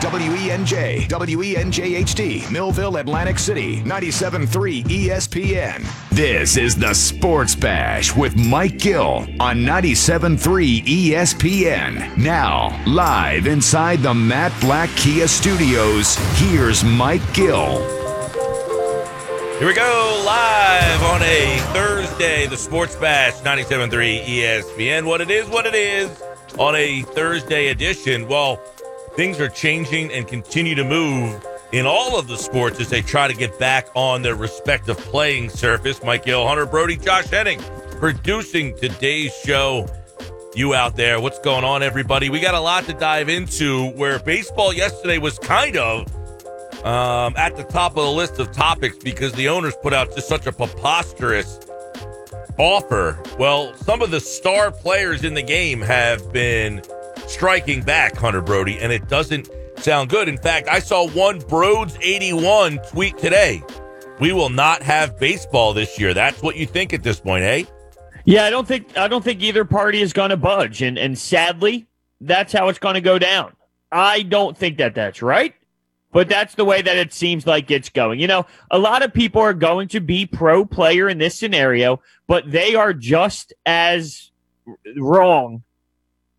WENJ, WENJ HD, Millville, Atlantic City, 97.3 ESPN. This is the Sports Bash with Mike Gill on 97.3 ESPN. Now, live inside the Matt Blatt Kia Studios, here's Mike Gill. Here we go, live on a Thursday, the Sports Bash 97.3 ESPN. What it is, what it is on a Thursday edition. Well, things are changing and continue to move in all of the sports as they try to get back on their respective playing surface. Mike Gill, Hunter Brody, Josh Henning producing today's show. You out there, what's going on, everybody? We got a lot to dive into where baseball yesterday was kind of um, at the top of the list of topics because the owners put out just such a preposterous offer. Well, some of the star players in the game have been striking back, Hunter Brody, and it doesn't sound good. In fact, I saw one Brodes81 tweet today. We will not have baseball this year. That's what you think at this point, eh? Yeah, I don't think I don't think either party is going to budge, and and sadly, that's how it's going to go down. I don't think that that's right. But that's the way that it seems like it's going. You know, a lot of people are going to be pro player in this scenario, but they are just as wrong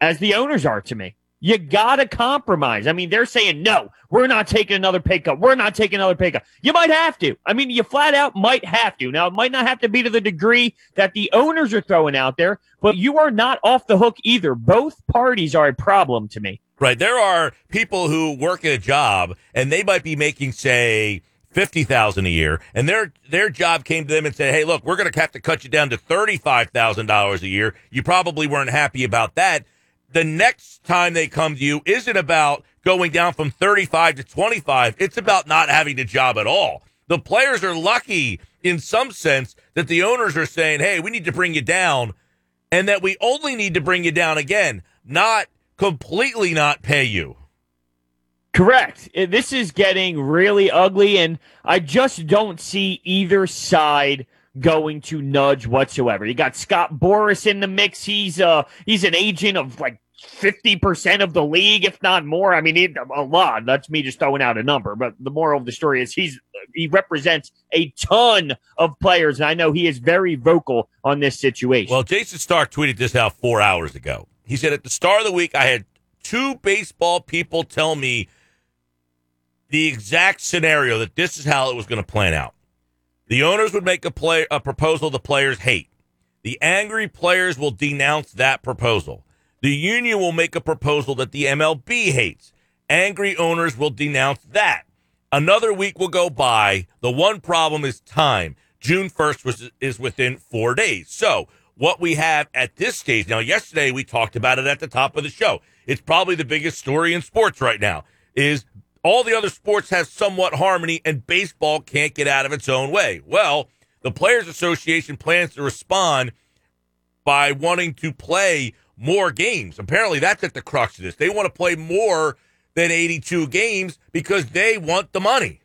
as the owners are to me. You got to compromise. I mean, they're saying, no, we're not taking another pay cut. We're not taking another pay cut. You might have to. I mean, you flat out might have to. Now, it might not have to be to the degree that the owners are throwing out there, but you are not off the hook either. Both parties are a problem to me. Right. There are people who work at a job and they might be making, say, fifty thousand a year, and their their job came to them and said, "Hey, look, we're going to have to cut you down to thirty five thousand dollars a year." You probably weren't happy about that. The next time they come to you isn't about going down from thirty five to twenty five. It's about not having a job at all. The players are lucky in some sense that the owners are saying, "Hey, we need to bring you down," and that we only need to bring you down again, not completely not pay you. Correct. This is getting really ugly, and I just don't see either side going to nudge whatsoever. You got Scott Boras in the mix. He's uh he's an agent of like fifty percent of the league, if not more. I mean, he, a lot. That's me just throwing out a number. But the moral of the story is he's he represents a ton of players, and I know he is very vocal on this situation. Well, Jayson Stark tweeted this out four hours ago. He said at the start of the week, I had two baseball people tell me the exact scenario that this is how it was going to plan out. The owners would make a play a proposal the players hate. The angry players will denounce that proposal. The union will make a proposal that the MLB hates. Angry owners will denounce that. Another week will go by. The one problem is time. June 1st was, is within four days. So what we have at this stage now, yesterday we talked about it at the top of the show. It's probably the biggest story in sports right now is all the other sports have somewhat harmony and baseball can't get out of its own way. Well, the Players Association plans to respond by wanting to play more games. Apparently, that's at the crux of this. They want to play more than 82 games because they want the money.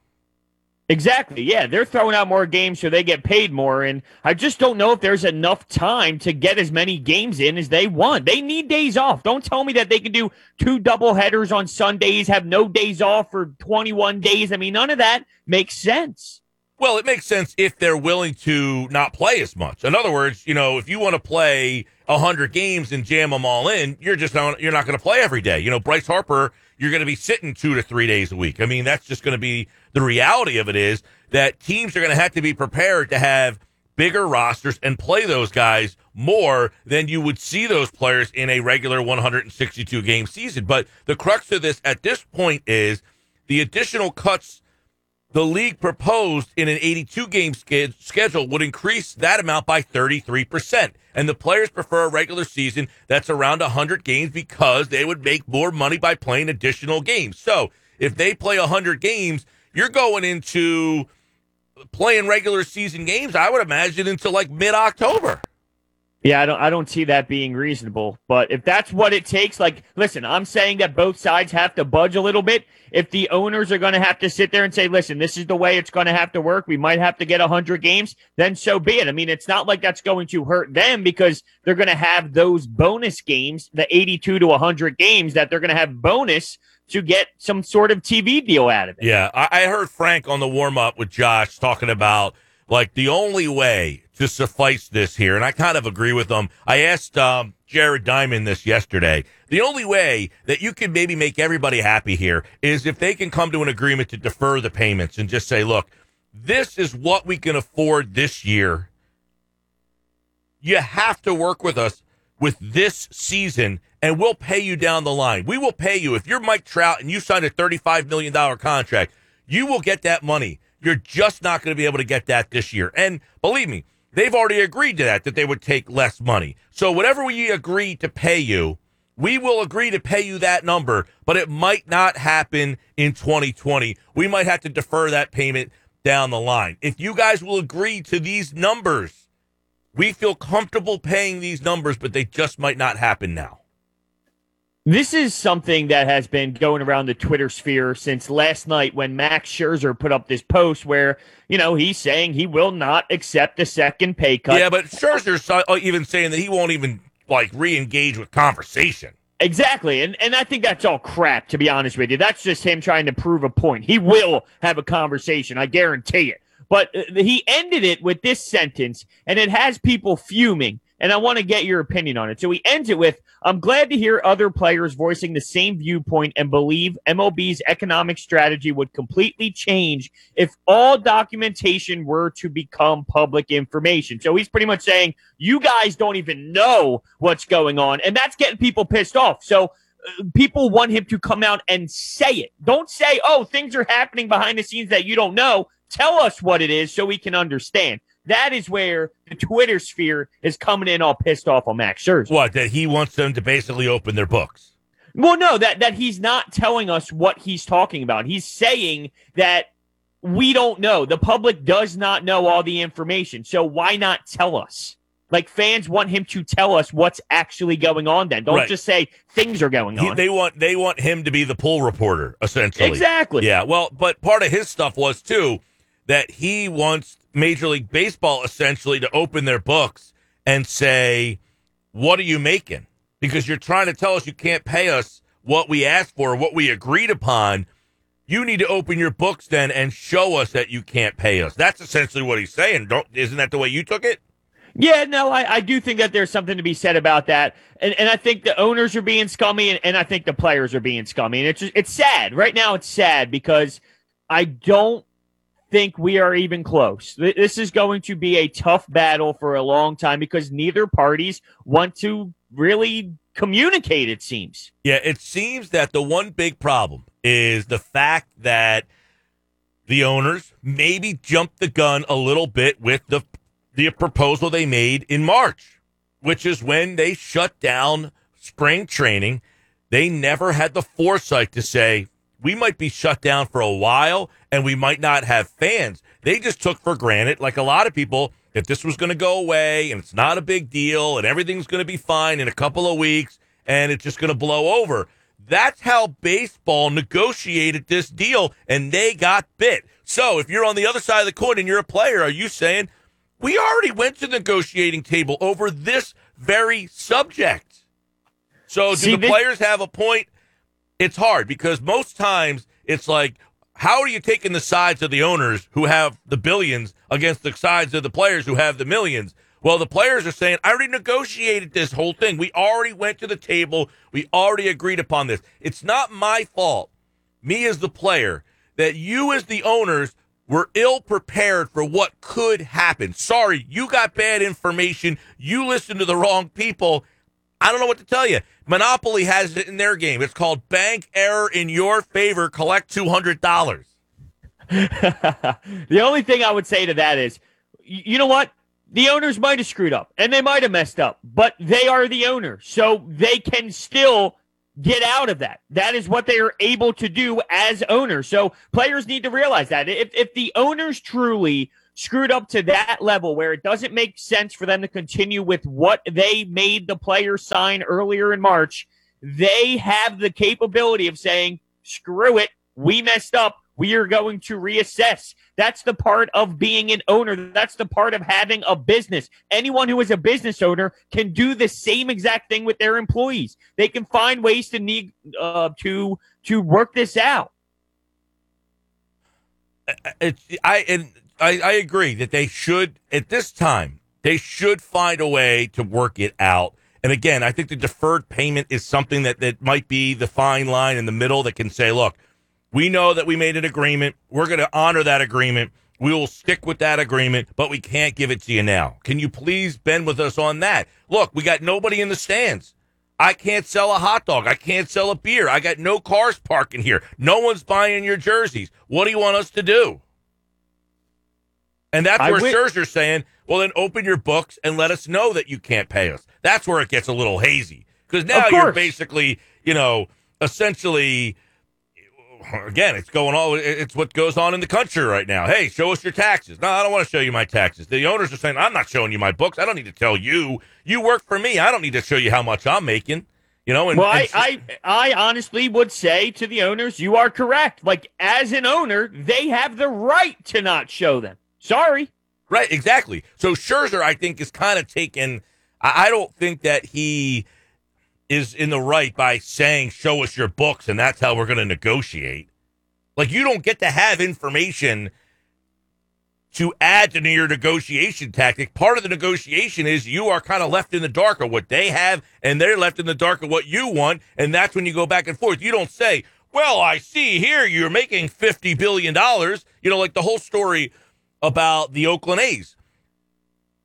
Exactly. Yeah, they're throwing out more games so they get paid more. And I just don't know if there's enough time to get as many games in as they want. They need days off. Don't tell me that they can do two double headers on Sundays, have no days off for 21 days. I mean, none of that makes sense. Well, it makes sense if they're willing to not play as much. In other words, you know, if you want to play 100 games and jam them all in, you're just not, you're not going to play every day. You know, Bryce Harper, you're going to be sitting two to three days a week. I mean, that's just going to be the reality of it is that teams are going to have to be prepared to have bigger rosters and play those guys more than you would see those players in a regular 162 game season. But the crux of this at this point is the additional cuts the league proposed in an 82 game schedule would increase that amount by 33%. And the players prefer a regular season that's around 100 games because they would make more money by playing additional games. So if they play 100 games, you're going into playing regular season games, I would imagine, until like mid October. Yeah, I don't I don't see that being reasonable. But if that's what it takes, like listen, I'm saying that both sides have to budge a little bit. If the owners are going to have to sit there and say, "Listen, this is the way it's going to have to work. We might have to get 100 games," then so be it. I mean, it's not like that's going to hurt them because they're going to have those bonus games, the 82 to 100 games that they're going to have bonus to get some sort of TV deal out of it. Yeah, I, I heard Frank on the warm up with Josh talking about like the only way to suffice this here, and I kind of agree with them. I asked um, Jared Diamond this yesterday. The only way that you can maybe make everybody happy here is if they can come to an agreement to defer the payments and just say, look, this is what we can afford this year. You have to work with us with this season and we'll pay you down the line. We will pay you. If you're Mike Trout and you signed a $35 million contract, you will get that money. You're just not going to be able to get that this year. And believe me, they've already agreed to that, that they would take less money. So whatever we agree to pay you, we will agree to pay you that number, but it might not happen in 2020. We might have to defer that payment down the line. If you guys will agree to these numbers, we feel comfortable paying these numbers, but they just might not happen now. This is something that has been going around the Twitter sphere since last night when Max Scherzer put up this post where, you know, he's saying he will not accept a second pay cut. Yeah, but Scherzer's uh, even saying that he won't even like re-engage with conversation. Exactly. And and I think that's all crap to be honest with you. That's just him trying to prove a point. He will have a conversation, I guarantee it. But uh, he ended it with this sentence and it has people fuming and I want to get your opinion on it. So he ends it with I'm glad to hear other players voicing the same viewpoint and believe MLB's economic strategy would completely change if all documentation were to become public information. So he's pretty much saying, you guys don't even know what's going on. And that's getting people pissed off. So uh, people want him to come out and say it. Don't say, oh, things are happening behind the scenes that you don't know. Tell us what it is so we can understand. That is where the Twitter sphere is coming in all pissed off on Max Scherzer. What? That he wants them to basically open their books. Well, no, that that he's not telling us what he's talking about. He's saying that we don't know. The public does not know all the information. So why not tell us? Like fans want him to tell us what's actually going on. Then don't right. just say things are going on. He, they want they want him to be the pool reporter essentially. Exactly. Yeah. Well, but part of his stuff was too that he wants Major League Baseball essentially to open their books and say, What are you making? Because you're trying to tell us you can't pay us what we asked for, what we agreed upon. You need to open your books then and show us that you can't pay us. That's essentially what he's saying. Don't isn't that the way you took it? Yeah, no, I, I do think that there's something to be said about that. And and I think the owners are being scummy and, and I think the players are being scummy. And it's just, it's sad. Right now it's sad because I don't think we are even close. This is going to be a tough battle for a long time because neither parties want to really communicate, it seems. Yeah, it seems that the one big problem is the fact that the owners maybe jumped the gun a little bit with the the proposal they made in March, which is when they shut down spring training. They never had the foresight to say, we might be shut down for a while and we might not have fans. They just took for granted, like a lot of people, that this was going to go away and it's not a big deal and everything's going to be fine in a couple of weeks and it's just going to blow over. That's how baseball negotiated this deal and they got bit. So if you're on the other side of the coin and you're a player, are you saying, we already went to the negotiating table over this very subject? So do See, the players have a point? It's hard because most times it's like, how are you taking the sides of the owners who have the billions against the sides of the players who have the millions? Well, the players are saying, I already negotiated this whole thing. We already went to the table. We already agreed upon this. It's not my fault, me as the player, that you as the owners were ill prepared for what could happen. Sorry, you got bad information. You listened to the wrong people. I don't know what to tell you. Monopoly has it in their game. It's called Bank Error in Your Favor. Collect two hundred dollars. the only thing I would say to that is, you know what? The owners might have screwed up and they might have messed up, but they are the owner, so they can still get out of that. That is what they are able to do as owners. So players need to realize that if if the owners truly screwed up to that level where it doesn't make sense for them to continue with what they made the players sign earlier in March, they have the capability of saying, screw it, we messed up. We are going to reassess. That's the part of being an owner. That's the part of having a business. Anyone who is a business owner can do the same exact thing with their employees. They can find ways to need uh, to to work this out. It's I and I, I agree that they should at this time they should find a way to work it out. And again, I think the deferred payment is something that, that might be the fine line in the middle that can say, look, we know that we made an agreement. We're going to honor that agreement. We will stick with that agreement, but we can't give it to you now. Can you please bend with us on that? Look, we got nobody in the stands. I can't sell a hot dog. I can't sell a beer. I got no cars parking here. No one's buying your jerseys. What do you want us to do? And that's I where wi- Scherzer's saying, well, then open your books and let us know that you can't pay us. That's where it gets a little hazy. Because now you're basically, you know, essentially, again, it's going all, it's what goes on in the country right now. Hey, show us your taxes. No, I don't want to show you my taxes. The owners are saying, I'm not showing you my books. I don't need to tell you. You work for me. I don't need to show you how much I'm making. You know, and, Well, I, and- I, I honestly would say to the owners, you are correct. Like, as an owner, they have the right to not show them. Sorry. Right, exactly. So Scherzer, I think, is kind of taken. I I don't think that he is in the right by saying, "Show us your books," and that's how we're going to negotiate. Like you don't get to have information to add to your negotiation tactic. Part of the negotiation is you are kind of left in the dark of what they have, and they're left in the dark of what you want, and that's when you go back and forth. You don't say, "Well, I see here you're making fifty billion dollars." You know, like the whole story about the Oakland A's.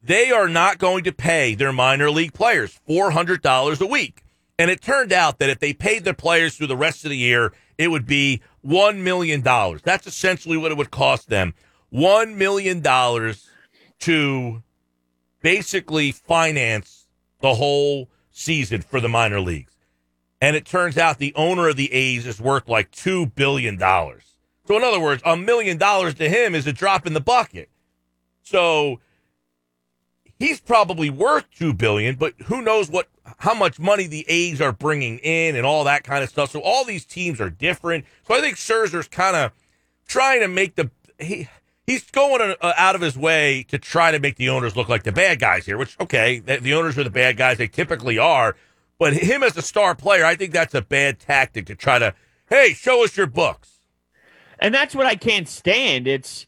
They are not going to pay their minor league players $400 a week. And it turned out that if they paid their players through the rest of the year, it would be $1 million. That's essentially what it would cost them $1 million to basically finance the whole season for the minor leagues. And it turns out the owner of the A's is worth like $2 billion. So, in other words, a million dollars to him is a drop in the bucket. So, he's probably worth two billion, but who knows what how much money the A's are bringing in and all that kind of stuff. So, all these teams are different. So, I think Scherzer's kind of trying to make the he he's going uh, out of his way to try to make the owners look like the bad guys here. Which okay, the, the owners are the bad guys; they typically are. But him as a star player, I think that's a bad tactic to try to hey, show us your books. And that's what I can't stand. It's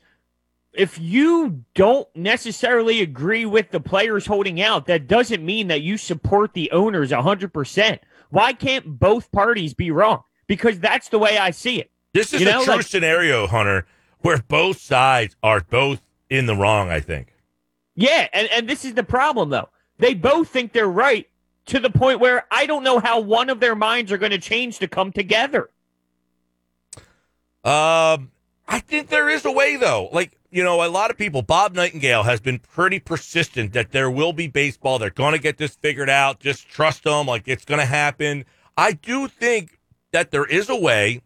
if you don't necessarily agree with the players holding out, that doesn't mean that you support the owners 100%. Why can't both parties be wrong? Because that's the way I see it. This is You a know, true like- scenario, Hunter, where both sides are both in the wrong, I think. Yeah, and, and this is the problem, though. They both think they're right to the point where I don't know how one of their minds are going to change to come together. Um, I think there is a way, though. Like, you know, a lot of people, Bob Nightingale has been pretty persistent that there will be baseball. They're going to get this figured out. Just trust them. Like, it's going to happen. I do think that there is a way.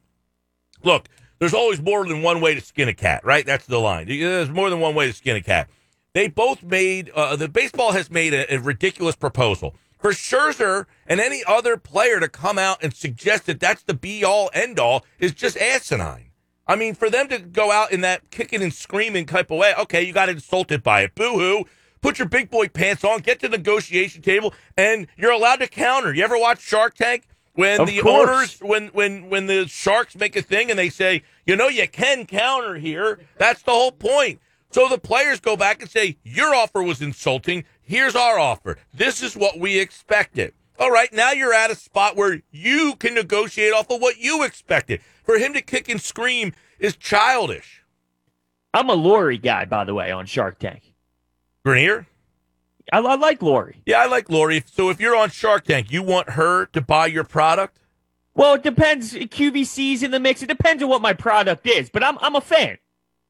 Look, there's always more than one way to skin a cat, right? That's the line. There's more than one way to skin a cat. They both made, uh, the baseball has made a, a ridiculous proposal. For Scherzer and any other player to come out and suggest that that's the be all end all is just asinine. I mean, for them to go out in that kicking and screaming type of way, okay, you got insulted by it. Boo hoo. Put your big boy pants on, get to the negotiation table, and you're allowed to counter. You ever watch Shark Tank? When Of the course. owners, when when when the sharks make a thing and they say, you know, you can counter here. That's the whole point. So the players go back and say, your offer was insulting. Here's our offer. This is what we expected. All right, now you're at a spot where you can negotiate off of what you expected. For him to kick and scream is childish. I'm a Lori guy, by the way, on Shark Tank. Greiner? I, I like Lori. Yeah, I like Lori. So if you're on Shark Tank, you want her to buy your product? Well, it depends. QVC's in the mix. It depends on what my product is, but I'm I'm a fan.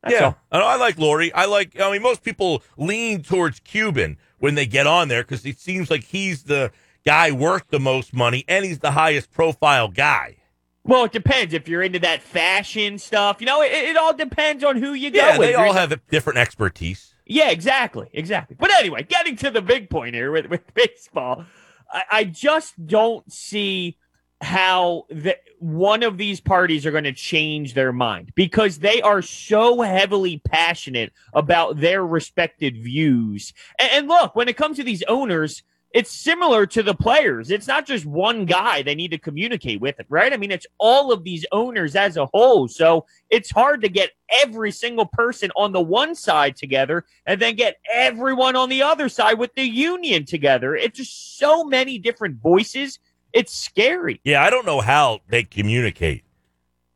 That's yeah, all. I, I like Lori. I like. I mean, most people lean towards Cuban when they get on there because it seems like he's the guy worth the most money and he's the highest profile guy. Well, it depends if you're into that fashion stuff. You know, it, it all depends on who you go Yeah, with. they all have different expertise. Yeah, exactly, exactly. But anyway, getting to the big point here with, with baseball, I, I just don't see how the, one of these parties are going to change their mind because they are so heavily passionate about their respected views. And, and look, when it comes to these owners, it's similar to the players. It's not just one guy they need to communicate with, right? I mean, it's all of these owners as a whole. So it's hard to get every single person on the one side together and then get everyone on the other side with the union together. It's just so many different voices. It's scary. Yeah, I don't know how they communicate.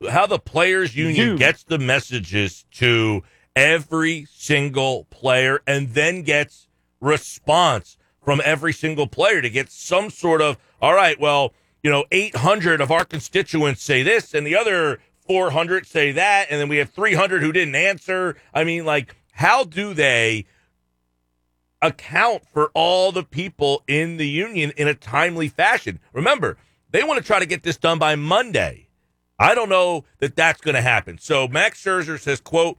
How the players union Zoom. gets the messages to every single player and then gets response from every single player to get some sort of all right, well, you know, 800 of our constituents say this and the other 400 say that and then we have 300 who didn't answer. I mean, like how do they account for all the people in the union in a timely fashion. Remember, they want to try to get this done by Monday. I don't know that that's going to happen. So Max Scherzer says, quote,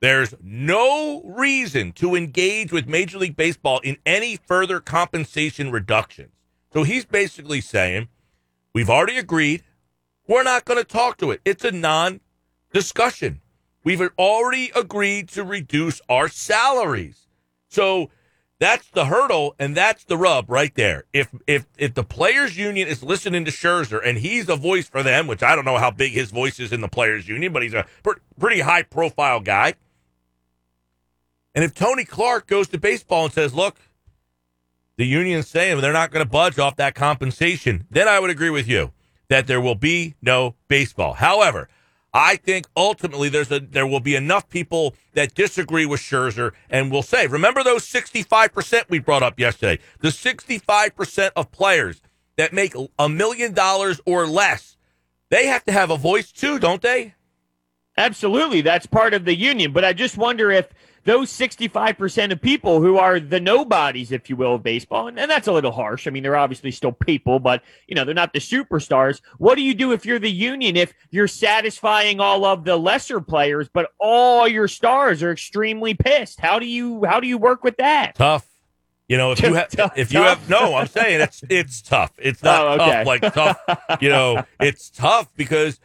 there's no reason to engage with Major League Baseball in any further compensation reductions. So he's basically saying, we've already agreed. We're not going to talk to it. It's a non discussion. We've already agreed to reduce our salaries. So that's the hurdle and that's the rub right there. If if if the players union is listening to Scherzer and he's a voice for them, which I don't know how big his voice is in the players union, but he's a pr- pretty high profile guy. And if Tony Clark goes to baseball and says, "Look, the union's saying they're not going to budge off that compensation," then I would agree with you that there will be no baseball. However, I think ultimately there's a there will be enough people that disagree with Scherzer and will say, remember those 65% we brought up yesterday? The 65% of players that make a million dollars or less, they have to have a voice too, don't they? Absolutely. That's part of the union. But I just wonder if those 65% of people who are the nobodies, if you will, of baseball, and, and that's a little harsh. I mean, they're obviously still people, but, you know, they're not the superstars. What do you do if you're the union, if you're satisfying all of the lesser players, but all your stars are extremely pissed? How do you, how do you work with that? Tough. You know, if you have, Tough- if you tough? have, no, I'm saying it's it's tough. It's not Oh, okay. tough like tough. You know, it's tough because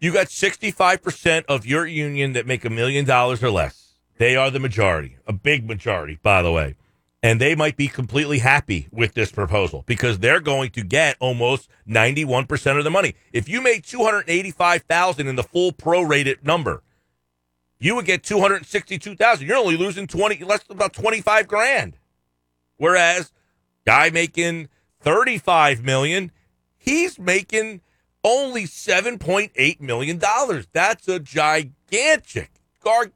you got 65 percent of your union that make a million dollars or less. They are the majority, a big majority, by the way, and they might be completely happy with this proposal because they're going to get almost 91 percent of the money. If you made 285 thousand in the full prorated number, you would get 262,000. You're only losing 20 less than about 25 grand. Whereas guy making 35 million, he's making only 7.8 million dollars. That's a gigantic gargantuan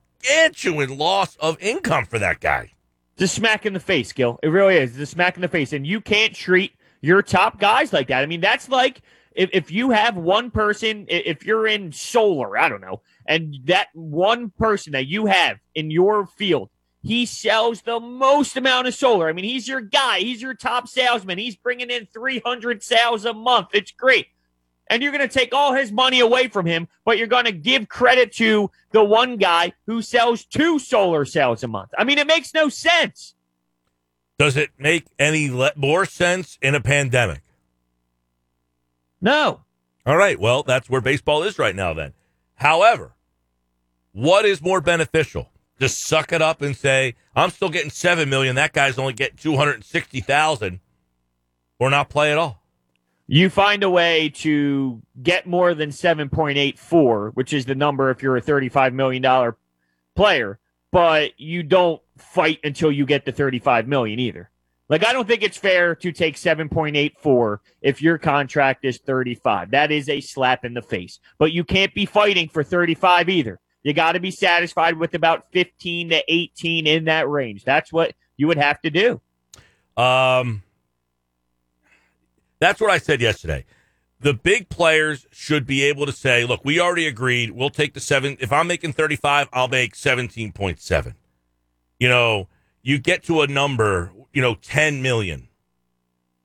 loss of income for that guy. A smack in the face, Gill. It really is. A smack in the face. And you can't treat your top guys like that. I mean, that's like if, if you have one person, if you're in solar, I don't know, and that one person that you have in your field, he sells the most amount of solar. I mean, he's your guy. He's your top salesman. He's bringing in 300 sales a month. It's great. And you're going to take all his money away from him, but you're going to give credit to the one guy who sells two solar cells a month. I mean, it makes no sense. Does it make any le- more sense in a pandemic? No. All right. Well, that's where baseball is right now then. However, what is more beneficial? Just suck it up and say, I'm still getting 7 million. That guy's only getting 260,000 or not play at all. You find a way to get more than 7.84, which is the number if you're a $35 million player, but you don't fight until you get the 35 million either. Like, I don't think it's fair to take 7.84 if your contract is 35. That is a slap in the face. But you can't be fighting for 35 either. You got to be satisfied with about 15 to 18 in that range. That's what you would have to do. Um, that's what I said yesterday. The big players should be able to say, look, we already agreed. We'll take the seven. If I'm making 35, I'll make 17.7. You know, you get to a number, you know, 10 million,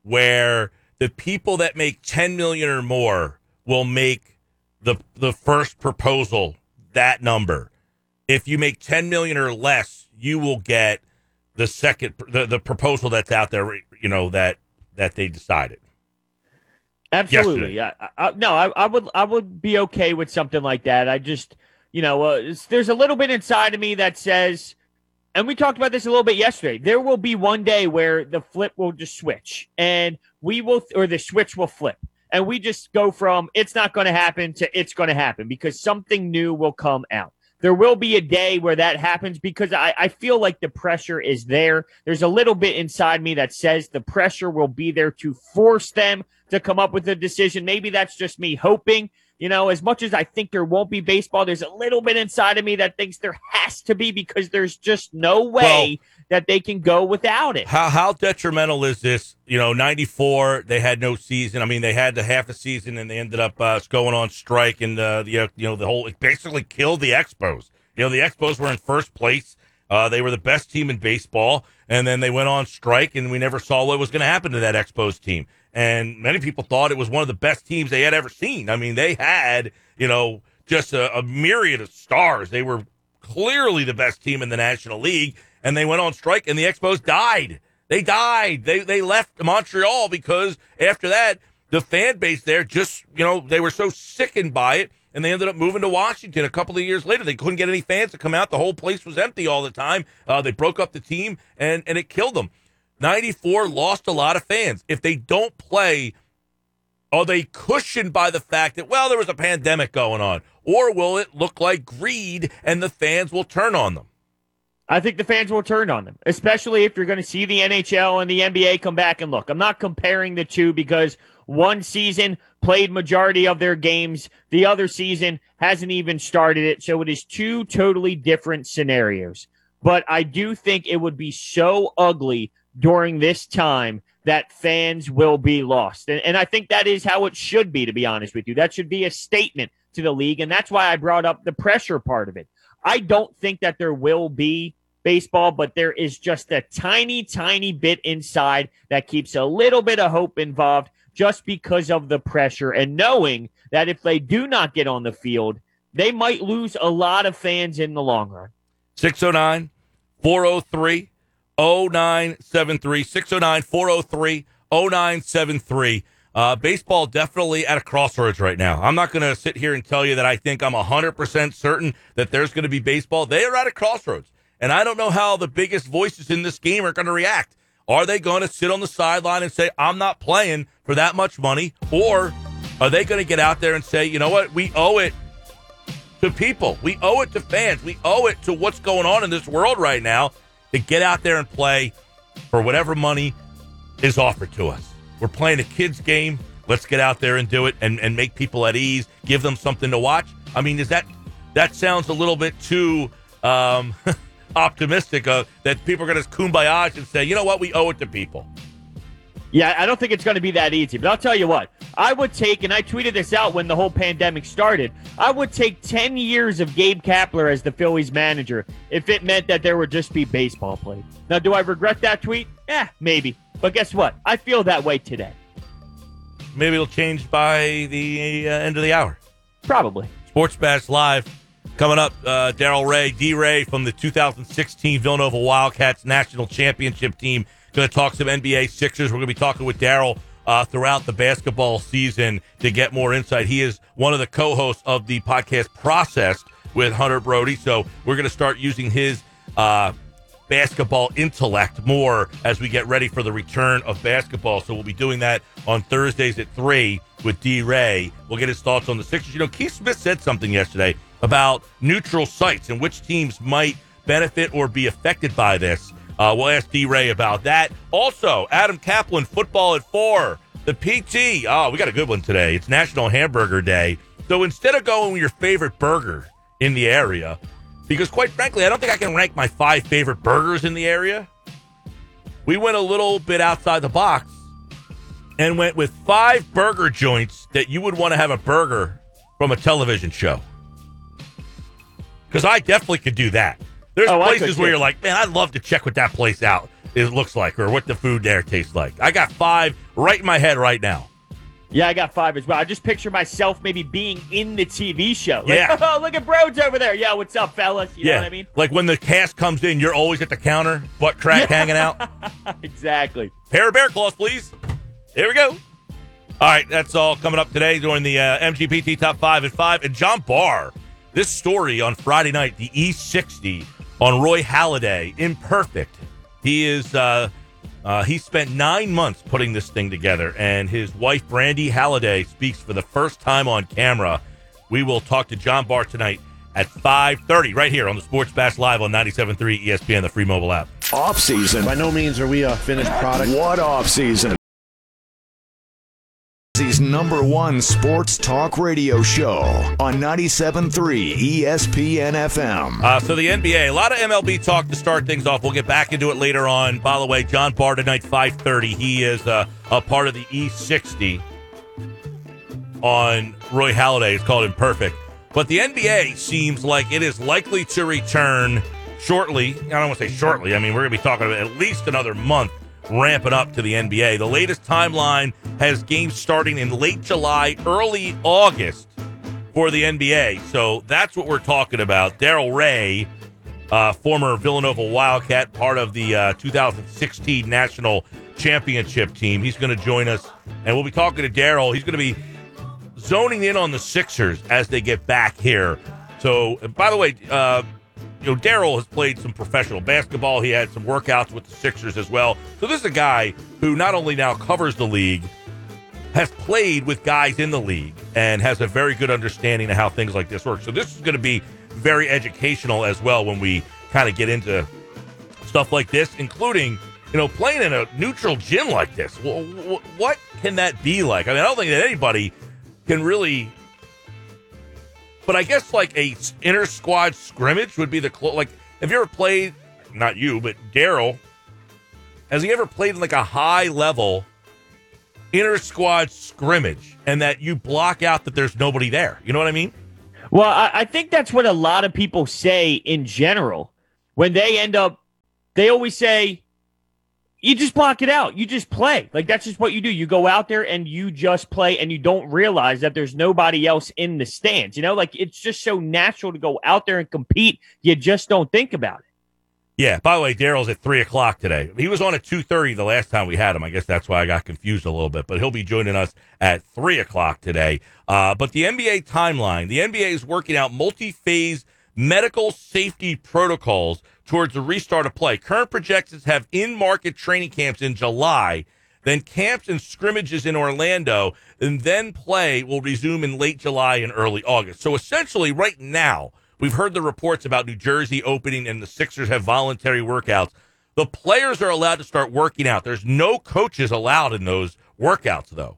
where the people that make 10 million or more will make the the first proposal that number. If you make 10 million or less, you will get the second the, the proposal that's out there, you know, that that they decided. Absolutely. Yeah. no, I, I, would I would be okay with something like that. I just, you know, uh, there's a little bit inside of me that says, and we talked about this a little bit yesterday. There will be one day where the flip will just switch, and we will, or the switch will flip, and we just go from it's not going to happen to it's going to happen because something new will come out there will be a day where that happens because I, I feel like the pressure is there. There's a little bit inside me that says the pressure will be there to force them to come up with a decision. Maybe that's just me hoping. You know, as much as I think there won't be baseball, there's a little bit inside of me that thinks there has to be because there's just no way well, that they can go without it. How how detrimental is this? You know, '94 they had no season. I mean, they had the half a season and they ended up uh, going on strike and uh, the uh, you know the whole it basically killed the Expos. You know, the Expos were in first place. Uh, they were the best team in baseball, and then they went on strike, and we never saw what was going to happen to that Expos team. And many people thought it was one of the best teams they had ever seen. I mean, they had you know just a, a myriad of stars. They were clearly the best team in the National League and they went on strike, and the Expos died. They died. They they left Montreal because after that, the fan base there just you know they were so sickened by it, and they ended up moving to Washington a couple of years later. They couldn't get any fans to come out. The whole place was empty all the time. Uh, they broke up the team, and and it killed them. '94 lost a lot of fans. If they don't play are they cushioned by the fact that, well, there was a pandemic going on? Or will it look like greed and the fans will turn on them? I think the fans will turn on them, especially if you're going to see the NHL and the NBA come back and look. I'm not comparing the two because one season played majority of their games, the other season hasn't even started it, so it is two totally different scenarios. But I do think it would be so ugly during this time that fans will be lost. And, and I think that is how it should be, to be honest with you. That should be a statement to the league. And that's why I brought up the pressure part of it. I don't think that there will be baseball, but there is just a tiny, tiny bit inside that keeps a little bit of hope involved just because of the pressure and knowing that if they do not get on the field, they might lose a lot of fans in the long run. 609 403 0973. 609 403 0973. Uh, baseball definitely at a crossroads right now. I'm not going to sit here and tell you that I think I'm 100% certain that there's going to be baseball. They are at a crossroads. And I don't know how the biggest voices in this game are going to react. Are they going to sit on the sideline and say, I'm not playing for that much money? Or are they going to get out there and say, you know what? We owe it to people. We owe it to fans. We owe it to what's going on in this world right now to get out there and play for whatever money is offered to us. We're playing a kids' game. Let's get out there and do it and, and make people at ease, give them something to watch. I mean, is that that sounds a little bit too um, optimistic uh, that people are going to kumbaya and say, you know what, we owe it to people. Yeah, I don't think it's going to be that easy. But I'll tell you what, I would take, and I tweeted this out when the whole pandemic started, I would take 10 years of Gabe Kapler as the Phillies manager if it meant that there would just be baseball played. Now, do I regret that tweet? Yeah, maybe. But guess what? I feel that way today. Maybe it'll change by the uh, end of the hour. Probably. Sports Bash Live Coming up, uh, Daryl Ray, D Ray from the 2016 Villanova Wildcats national championship team. Going to talk some NBA Sixers. We're going to be talking with Daryl uh, throughout the basketball season to get more insight. He is one of the co hosts of the podcast Processed with Hunter Brody. So we're going to start using his uh, basketball intellect more as we get ready for the return of basketball. So we'll be doing that on Thursdays at 3 with D Ray. We'll get his thoughts on the Sixers. You know, Keith Smith said something yesterday about neutral sites and which teams might benefit or be affected by this. Uh, we'll ask D Ray about that. Also, Adam Caplan, football at four. The PT. Oh, we got a good one today. It's National Hamburger Day. So instead of going with your favorite burger in the area, because quite frankly, I don't think I can rank my five favorite burgers in the area. We went a little bit outside the box and went with five burger joints that you would want to have a burger from a television show. Because I definitely could do that. There's oh, places where you're like, man, I'd love to check what that place out it looks like or what the food there tastes like. I got five right in my head right now. Yeah, I got five as well. I just picture myself maybe being in the TV show. Like, Yeah. oh, look at Brodes over there. Yeah, what's up, fellas? You yeah. know what I mean? Like when the cast comes in, you're always at the counter, butt crack hanging out. exactly. Pair of bear claws, please. Here we go. All right, that's all coming up today during the uh, MGPT Top 5 at 5. And John Barr, this story on Friday night, the E60 on Roy Halladay, imperfect. He is, uh, uh, he spent nine months putting this thing together, and his wife, Brandy Halladay, speaks for the first time on camera. We will talk to John Barr tonight at 5.30 right here on the Sports Bash Live on 97.3 ESPN, the free mobile app. Off season. By no means are we a finished product. What off season? Number one sports talk radio show on 97.3 ESPN FM. Uh, so the NBA, a lot of MLB talk to start things off. We'll get back into it later on. By the way, John Barr tonight, five thirty. He is uh, a part of the E60 on Roy Halladay. It's called Imperfect. But the NBA seems like it is likely to return shortly. I don't want to say shortly. I mean, we're going to be talking about at least another month ramping up to the NBA. The latest timeline has games starting in late July, early August for the NBA. So that's what we're talking about. Daryl Ray, uh, former Villanova Wildcat, part of the uh, 2016 National Championship team. He's going to join us, and we'll be talking to Daryl. He's going to be zoning in on the Sixers as they get back here. So, by the way, uh, you know, Daryl has played some professional basketball. He had some workouts with the Sixers as well. So this is a guy who not only now covers the league, has played with guys in the league, and has a very good understanding of how things like this work. So this is going to be very educational as well when we kind of get into stuff like this, including you know playing in a neutral gym like this. Wh- wh- What can that be like? I mean, I don't think that anybody can really but I guess like a inter squad scrimmage would be the clo- like. Have you ever played? Not you, but Daryl. Has he ever played in like a high level inter squad scrimmage, and that you block out that there's nobody there? You know what I mean? Well, I, I think that's what a lot of people say in general. When they end up, they always say, you just block it out. You just play. Like that's just what you do. You go out there and you just play and you don't realize that there's nobody else in the stands. You know, like it's just so natural to go out there and compete. You just don't think about it. Yeah. By the way, Daryl's at three o'clock today. He was on at two thirty the last time we had him. I guess that's why I got confused a little bit. But he'll be joining us at three o'clock today. Uh, but the NBA timeline: the NBA is working out multi-phase medical safety protocols towards the restart of play. Current projections have in-market training camps in July. Then camps and scrimmages in Orlando, and then play will resume in late July and early August. So essentially, right now, We've heard the reports about New Jersey opening and the Sixers have voluntary workouts. The players are allowed to start working out. There's no coaches allowed in those workouts, though.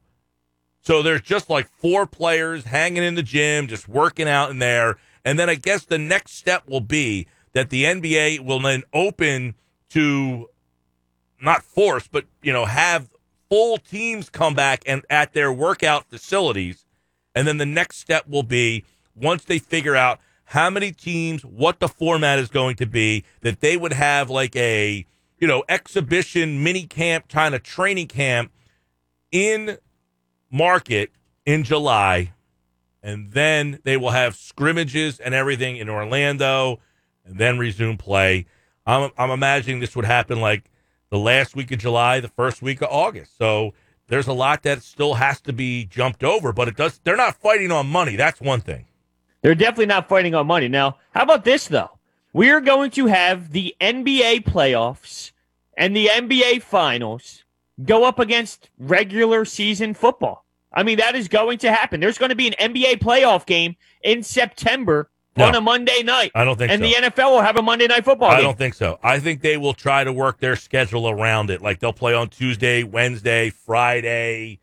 So there's just like four players hanging in the gym, just working out in there. And then I guess the next step will be that the NBA will then open to not force, but, you know, have full teams come back and at their workout facilities. And then the next step will be once they figure out how many teams, what the format is going to be, that they would have like a, you know, exhibition mini camp kind of training camp in market in July. And then they will have scrimmages and everything in Orlando and then resume play. I'm, I'm imagining this would happen like the last week of July, the first week of August. So there's a lot that still has to be jumped over, but it does. They're not fighting on money. That's one thing. They're definitely not fighting on money. Now, how about this, though? We're going to have the NBA playoffs and the NBA finals go up against regular season football. I mean, that is going to happen. There's going to be an NBA playoff game in September No. on a Monday night. I don't think and so. the NFL will have a Monday night football I game. don't think so. I think they will try to work their schedule around it. Like they'll play on Tuesday, Wednesday, Friday.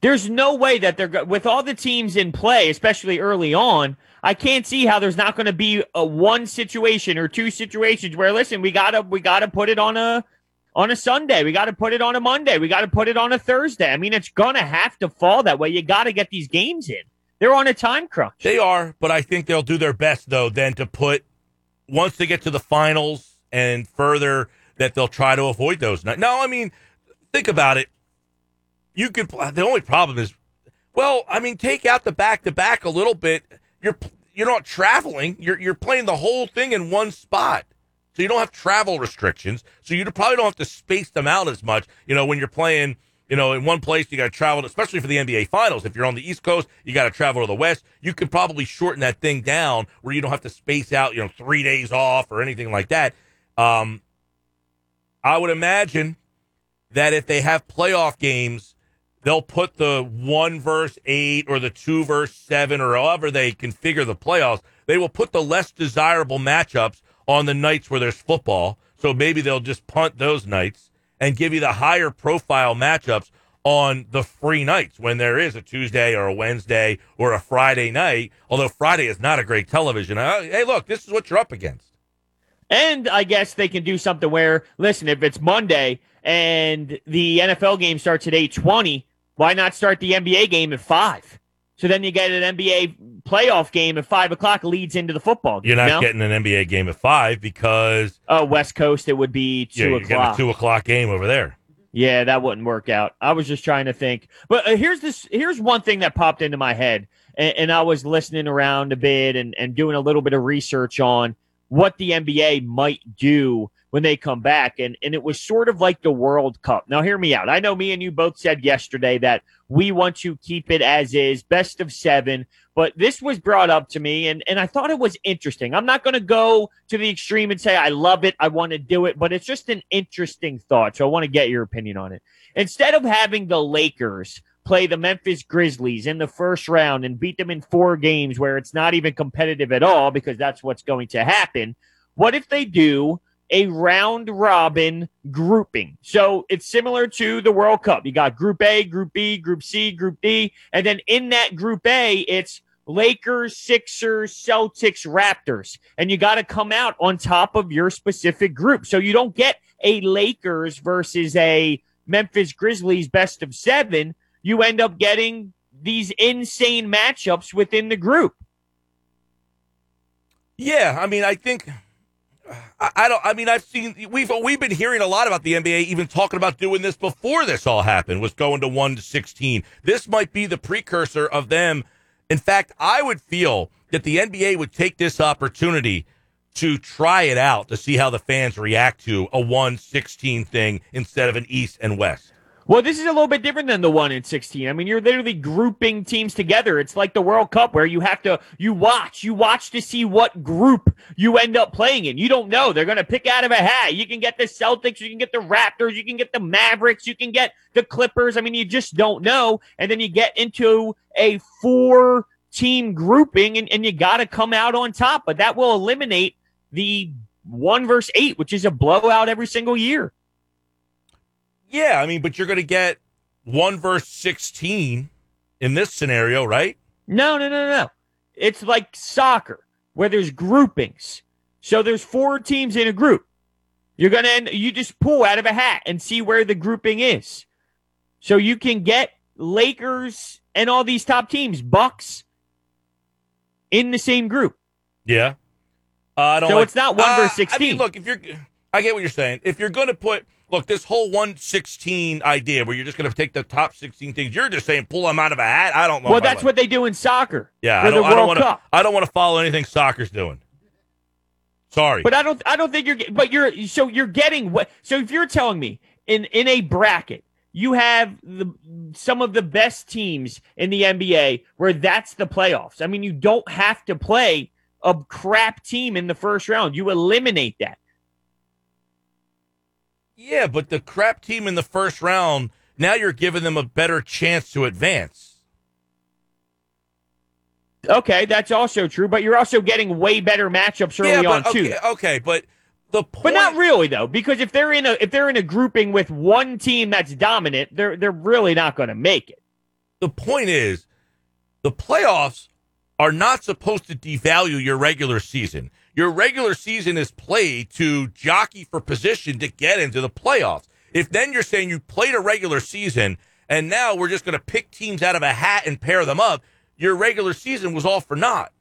There's no way that they're go- with all the teams in play, especially early on. I can't see how there's not going to be a one situation or two situations where listen, we gotta we gotta put it on a on a Sunday, we got to put it on a Monday, we got to put it on a Thursday. I mean, it's gonna have to fall that way. You got to get these games in. They're on a time crunch. They are, but I think they'll do their best though. Then to put once they get to the finals and further, that they'll try to avoid those. No, I mean, think about it. you could. The only problem is, well, I mean, take out the back to back a little bit. You're you're not traveling. You're you're playing the whole thing in one spot. So you don't have travel restrictions. So you probably don't have to space them out as much. You know, when you're playing, you know, in one place, you got to travel, especially for the NBA Finals. If you're on the East Coast, you got to travel to the West. You could probably shorten that thing down where you don't have to space out, you know, three days off or anything like that. Um, I would imagine that if they have playoff games, they'll put the one verse eight or the two verse seven or however they configure the playoffs. They will put the less desirable matchups on the nights where there's football. So maybe they'll just punt those nights and give you the higher profile matchups on the free nights when there is a Tuesday or a Wednesday or a Friday night. Although Friday is not a great television. Uh, hey, look, this is what you're up against. And I guess they can do something where, listen, if it's Monday and the NFL game starts at 8:20, why not start the NBA game at five? So then you get an NBA playoff game at five o'clock leads into the football. Game, You're not you know? getting an NBA game at five because oh West Coast it would be two yeah, o'clock. a two o'clock game over there. Yeah, that wouldn't work out. I was just trying to think. But uh, here's this. Here's one thing that popped into my head, and, and I was listening around a bit and and doing a little bit of research on what the NBA might do when they come back. And, and it was sort of like the World Cup. Now, hear me out. I know me and you both said yesterday that we want to keep it as is, best of seven. But this was brought up to me, and, and I thought it was interesting. I'm not going to go to the extreme and say I love it, I want to do it, but it's just an interesting thought. So I want to get your opinion on it. Instead of having the Lakers play the Memphis Grizzlies in the first round and beat them in four games where it's not even competitive at all because that's what's going to happen. What if they do a round robin grouping? So it's similar to the World Cup. You got Group A, Group B, Group C, Group D. And then in that Group A, it's Lakers, Sixers, Celtics, Raptors. And you got to come out on top of your specific group. So you don't get a Lakers versus a Memphis Grizzlies best of seven you end up getting these insane matchups within the group. Yeah, I mean, I think I, don't. I mean, I've seen we've we've been hearing a lot about the NBA, even talking about doing this before this all happened. Was going to one to sixteen. This might be the precursor of them. In fact, I would feel that the NBA would take this opportunity to try it out to see how the fans react to a one sixteen thing instead of an East and West. Well, this is a little bit different than the one in 16. I mean, you're literally grouping teams together. It's like the World Cup where you have to, you watch, you watch to see what group you end up playing in. You don't know. They're going to pick out of a hat. You can get the Celtics, you can get the Raptors, you can get the Mavericks, you can get the Clippers. I mean, you just don't know. And then you get into a four team grouping and, and you got to come out on top. But that will eliminate the one versus eight, which is a blowout every single year. Yeah, I mean, but you're going to get one verse 16 in this scenario, right? No, no, no, no. It's like soccer where there's groupings. So there's four teams in a group. You're going to end, you just pull out of a hat and see where the grouping is. So you can get Lakers and all these top teams, Bucks, in the same group. Yeah. Uh, I don't so like, it's not one uh, versus 16. I mean, look, if you're, I get what you're saying. If you're going to put, look, this whole 116 idea where you're just going to take the top 16 things, you're just saying pull them out of a hat. I don't know. Well, that's what they do in soccer. Yeah, I don't, I don't want to. I don't want to follow anything soccer's doing. Sorry, but I don't. I don't think you're. But you're. So you're getting what? So if you're telling me in in a bracket you have the some of the best teams in the NBA where that's the playoffs. I mean, you don't have to play a crap team in the first round. You eliminate that. Yeah, but the crap team in the first round, now you're giving them a better chance to advance. Okay, that's also true, but you're also getting way better matchups early yeah, but, on too. Okay, okay, but the point, but not really though, because if they're in a if they're in a grouping with one team that's dominant, they're they're really not going to make it. The point is, the playoffs are not supposed to devalue your regular season. Your regular season is played to jockey for position to get into the playoffs. If then you're saying you played a regular season and now we're just going to pick teams out of a hat and pair them up, your regular season was all for naught.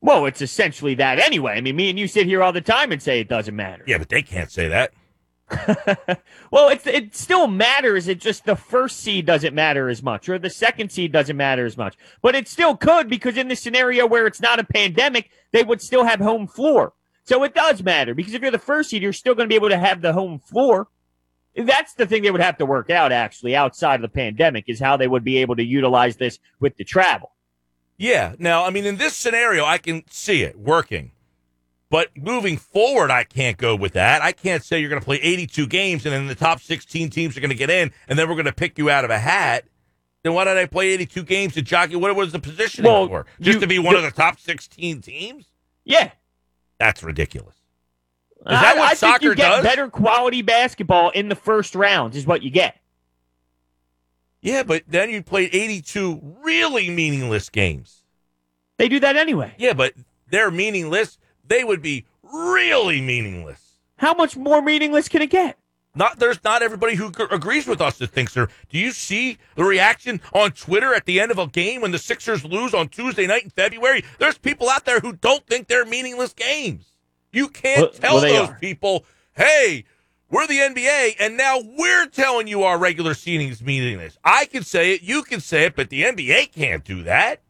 Well, it's essentially that anyway. I mean, me and you sit here all the time and say it doesn't matter. Yeah, but they can't say that. well, it's, it still matters. It just the first seed doesn't matter as much, or the second seed doesn't matter as much. But it still could because in the scenario where it's not a pandemic, they would still have home floor. So it does matter because if you're the first seed, you're still going to be able to have the home floor. That's the thing they would have to work out actually outside of the pandemic is how they would be able to utilize this with the travel. Yeah. Now, I mean, in this scenario, I can see it working. But moving forward, I can't go with that. I can't say you're going to play 82 games and then the top 16 teams are going to get in and then we're going to pick you out of a hat. Then why did I play 82 games to jockey? What was the positioning Well, for? Just you- to be one the- of the top 16 teams? Yeah. That's ridiculous. Is that I, what I think you get does? better quality basketball in the first rounds is what you get. Yeah, but then you played 82 really meaningless games. They do that anyway. Yeah, but they're meaningless. They would be really meaningless. How much more meaningless can it get? Not there's not everybody who g- agrees with us that thinks they're. Do you see the reaction on Twitter at the end of a game when the Sixers lose on Tuesday night in February? There's people out there who don't think they're meaningless games. You can't Well- tell well, those are. people, "Hey, we're the NBA, and now we're telling you our regular seating is meaningless." I can say it, you can say it, but the NBA can't do that.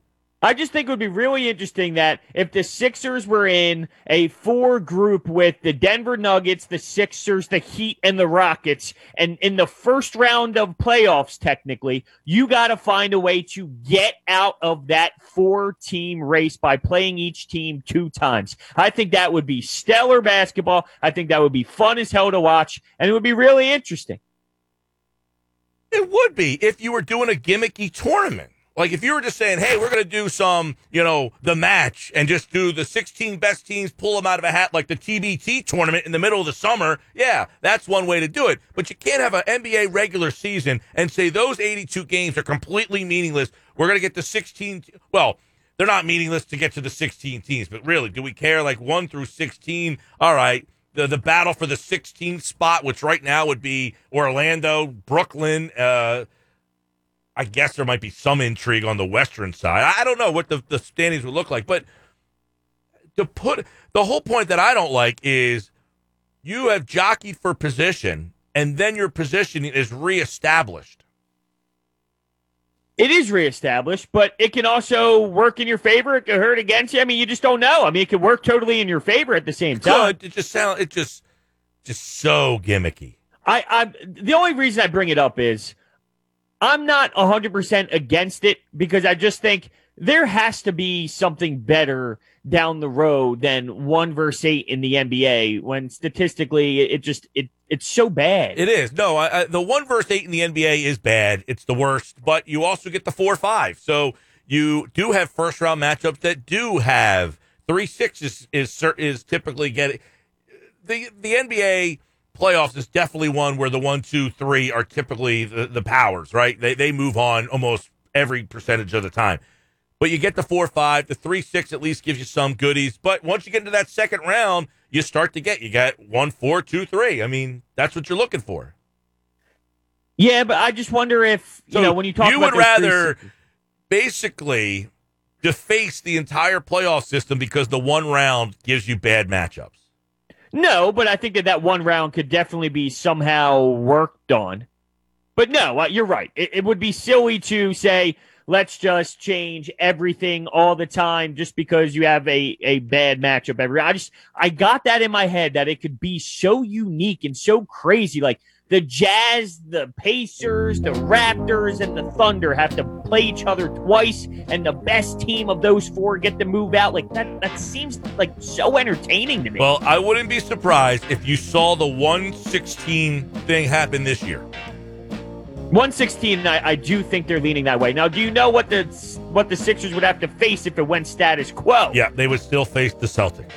I just think it would be really interesting that if the Sixers were in a four group with the Denver Nuggets, the Sixers, the Heat, and the Rockets, and in the first round of playoffs, technically, you got to find a way to get out of that four team race by playing each team two times. I think that would be stellar basketball. I think that would be fun as hell to watch, and it would be really interesting. It would be if you were doing a gimmicky tournament. Like if you were just saying, "Hey, we're going to do some, you know, the match and just do the 16 best teams, pull them out of a hat like the TBT tournament in the middle of the summer." Yeah, that's one way to do it. But you can't have an NBA regular season and say those 82 games are completely meaningless. We're going to get the 16 well, they're not meaningless to get to the 16 teams, but really, do we care like 1 through 16? All right. The, the battle for the 16th spot, which right now would be Orlando, Brooklyn, uh, I guess there might be some intrigue on the western side. I don't know what the, the standings would look like, but to put the whole point that I don't like is you have jockeyed for position and then your positioning is reestablished. It is reestablished, but it can also work in your favor. It could hurt against you. I mean, you just don't know. I mean, it could work totally in your favor at the same time. Good. It just sounds. it just just so gimmicky. I, I the only reason I bring it up is I'm not 100% against it because I just think there has to be something better down the road than 1 verse 8 in the NBA when statistically it, just it it's so bad. It is. No, I, I, the one verse eight in the NBA is bad. It's the worst, but you also get the four five. So you do have first round matchups that do have three six is is, is typically getting the the NBA playoffs is definitely one where the one two three are typically the, the powers. Right? They they move on almost every percentage of the time. But you get the four five, the three six at least gives you some goodies. But once you get into that second round, you start to get you got one four two three. I mean, that's what you're looking for. yeah, but I just wonder if you So know when you talk you about would those three rather basically deface the entire playoff system because the one round gives you bad matchups. No, but I think that that one round could definitely be somehow worked on. But no, uh, you're right. It, it would be silly to say, let's just change everything all the time just because you have a, a bad matchup every. I just I got that in my head that it could be so unique and so crazy. Like the Jazz, the Pacers, the Raptors, and the Thunder have to play each other twice, and the best team of those four get to move out. Like that that seems like so entertaining to me. Well, I wouldn't be surprised if you saw the 116 thing happen this year. 116, I, I do think they're leaning that way. Now, do you know what the what the Sixers would have to face if it went status quo? Yeah, they would still face the Celtics.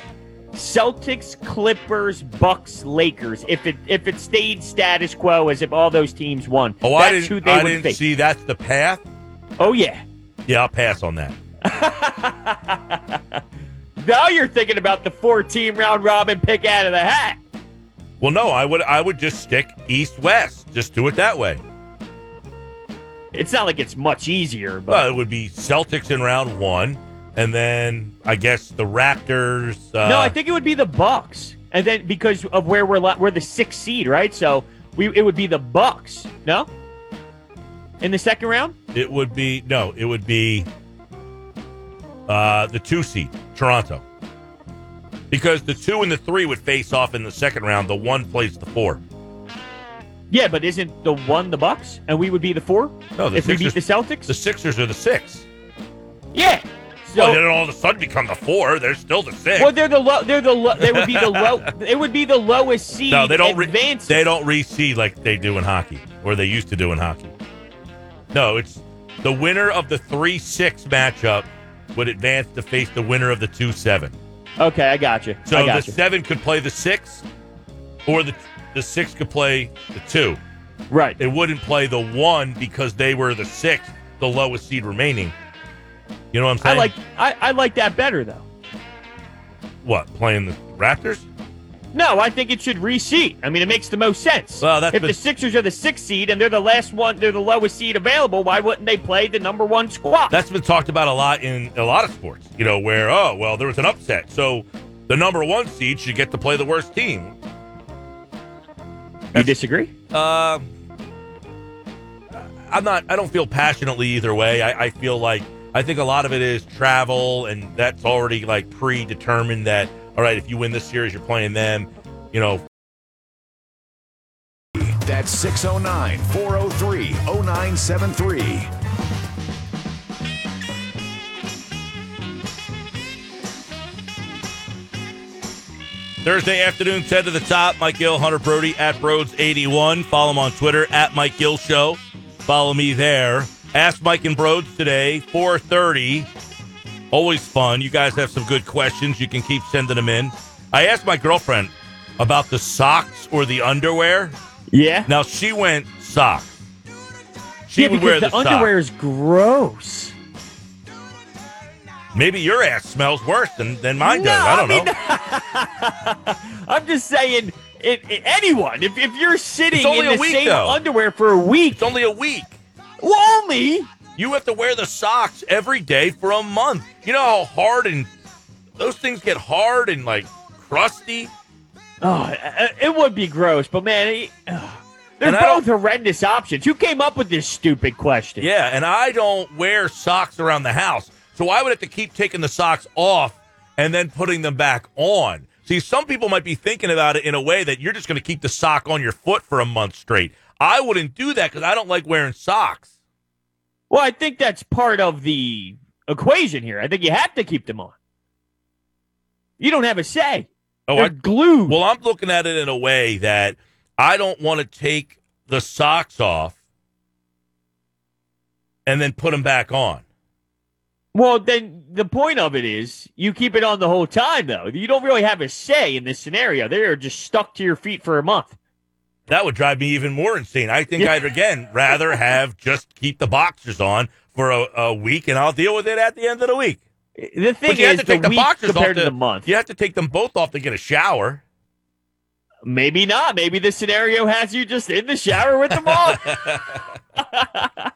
Celtics, Clippers, Bucks, Lakers. If it if it stayed status quo as if all those teams won, Oh, that's I who didn't, they I would didn't face. see that's the path. Oh yeah. Yeah, I'll pass on that. now you're thinking about the four team round robin pick out of the hat. Well, no, I would I would just stick east west. Just do it that way. It's not like it's much easier, but Well, it would be Celtics in round one, and then I guess the Raptors. Uh, no, I think it would be the Bucks. and then because of where we're la- we're the sixth seed, right? So we it would be the Bucks, no? In the second round? It would be no, it would be uh, the two seed, Toronto. Because the two and the three would face off in the second round. The one plays the four. Yeah, but isn't the one the Bucks, and we would be the four No, the if we beat the Celtics? The Sixers are the six. yeah. So well, then all of a sudden become the four. They're still the six. well, they're the low. They're the low. They would be the low. It would be the lowest seed. no, they don't. Re- they don't reseed like they do in hockey, or they used to do in hockey. No, it's the winner of the three six matchup would advance to face the winner of the two seven. okay, I got you. So I the you. seven could play the six, or the the six could play the two. Right. It wouldn't play the one because they were the sixth, the lowest seed remaining. You know what I'm saying? I like. I, I like that better though. what playing the Raptors. No, I think it should reseed. I mean, it makes the most sense. Well, that's if been- the Sixers are the sixth seed and they're the last one, they're the lowest seed available. Why wouldn't they play the number one squad? That's been talked about a lot in a lot of sports. You know, where oh well, there was an upset, so the number one seed should get to play the worst team. you disagree? Uh, I'm not. I don't feel passionately either way. I, I feel like I think a lot of it is travel, and that's already like predetermined. That all right, if you win this series, you're playing them. You know, That's 609 403 0973. Thursday afternoon, 10 to the top. Mike Gill, Hunter Brody at Brodes81. Follow him on Twitter at Mike Gill Show. Follow me there. Ask Mike and Brodes today, 430. Always fun. You guys have some good questions. You can keep sending them in. I asked my girlfriend about the socks or the underwear. Yeah. Now she went socks. She yeah, would wear the, the, underwear socks. is gross. Maybe your ass smells worse than, than mine does. I don't mean, know. I'm just saying, it, it- anyone, if, if you're sitting in the week, same though. underwear for a week, It's only a week. Only. You have to wear the socks every day for a month. You know how hard and those things get hard and like crusty. Oh, it it would be gross, but man, it, ugh. they're both horrendous options. Who came up with this stupid question? Yeah, and I don't wear socks around the house. So I would have to keep taking the socks off and then putting them back on. See, some people might be thinking about it in a way that you're just going to keep the sock on your foot for a month straight. I wouldn't do that because I don't like wearing socks. Well, I think that's part of the equation here. I think you have to keep them on. You don't have a say. Oh, They're I, glued. well, I'm looking at it in a way that I don't want to take the socks off and then put them back on. Well, then the point of it is you keep it on the whole time, though. You don't really have a say in this scenario. They're just stuck to your feet for a month. That would drive me even more insane. I think Yeah. I'd again rather have just keep the boxers on for a, a week, and I'll deal with it at the end of the week. The thing But you have is, to take the the boxers off compared to to- the month. You have to take them both off to get a shower. Maybe not. Maybe the scenario has you just in the shower with them on.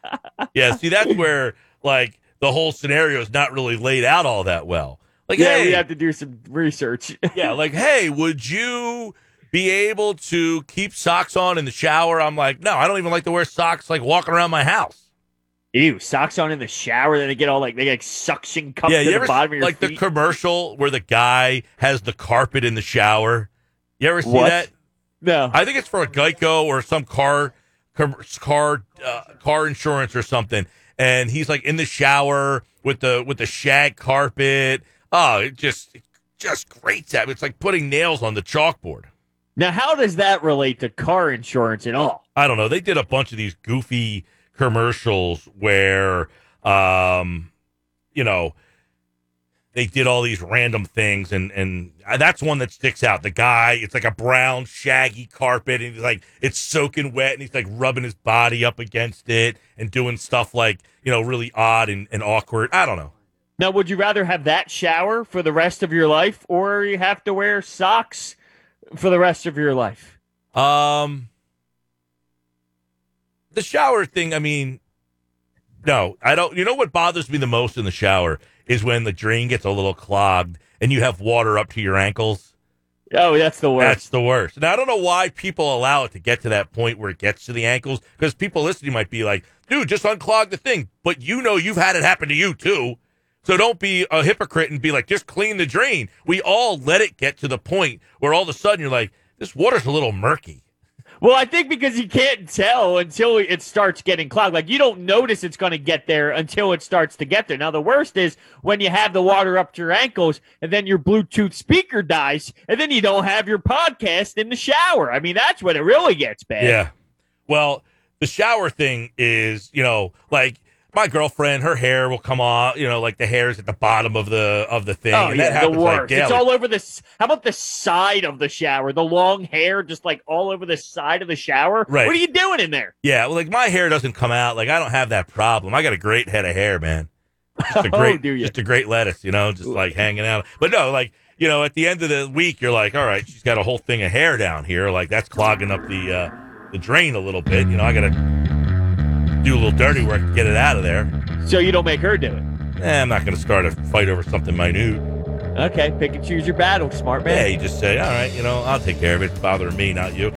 Yeah, see, that's where like the whole scenario is not really laid out all that well. Like, yeah, hey, we have to do some research. yeah, like, hey, would you be able to keep socks on in the shower? I'm like, no, I don't even like to wear socks like walking around my house. Ew, socks on in the shower, then they get all like they get suction cups yeah, to the bottom of your like the commercial where the guy has the carpet in the shower? You ever see What? that? no. I think it's for a Geico or some car car uh, car insurance or something. And he's like in the shower with the with the shag carpet. Oh, it just it just grates at me. It's like putting nails on the chalkboard. Now, how does that relate to car insurance at all? I don't know. They did a bunch of these goofy commercials where, um, you know, they did all these random things, and and that's one that sticks out. The guy, it's like a brown shaggy carpet, and he's like it's soaking wet, and he's like rubbing his body up against it and doing stuff like you know really odd and, and awkward. I don't know. Now, would you rather have that shower for the rest of your life, or you have to wear socks for the rest of your life? Um, the shower thing. I mean, no, I don't. You know what bothers me the most in the shower is when the drain gets a little clogged and you have water up to your ankles. Oh, that's the worst. That's the worst. Now I don't know why people allow it to get to that point where it gets to the ankles because people listening might be like, "Dude, just unclog the thing." But you know you've had it happen to you too. So don't be a hypocrite and be like, "Just clean the drain." We all let it get to the point where all of a sudden you're like, "This water's a little murky." Well, I think because you can't tell until it starts getting clogged. Like you don't notice it's going to get there until it starts to get there. Now the worst is when you have the water up to your ankles and then your Bluetooth speaker dies and then you don't have your podcast in the shower. I mean, that's when it really gets bad. Yeah. Well, the shower thing is, you know, like my girlfriend, her hair will come off, you know, like the hair is at the bottom of the of the thing. Oh, and yeah, that happens the like worst. it's all over this. How about the side of the shower? The long hair, just like all over the side of the shower. Right. What are you doing in there? Yeah, well, like my hair doesn't come out. Like I don't have that problem. I got a great head of hair, man. Just a Oh, great, ya? just a great lettuce, you know, just like hanging out. But no, like you know, at the end of the week, you're like, all right, she's got a whole thing of hair down here. Like that's clogging up the uh, the drain a little bit. You know, I got to do a little dirty work to get it out of there. So you don't make her do it. Eh, I'm not going to start a fight over something minute. Okay, pick and choose your battle, smart Yeah, man. you just say, all right, you know, I'll take care of it. It's bothering me, not you.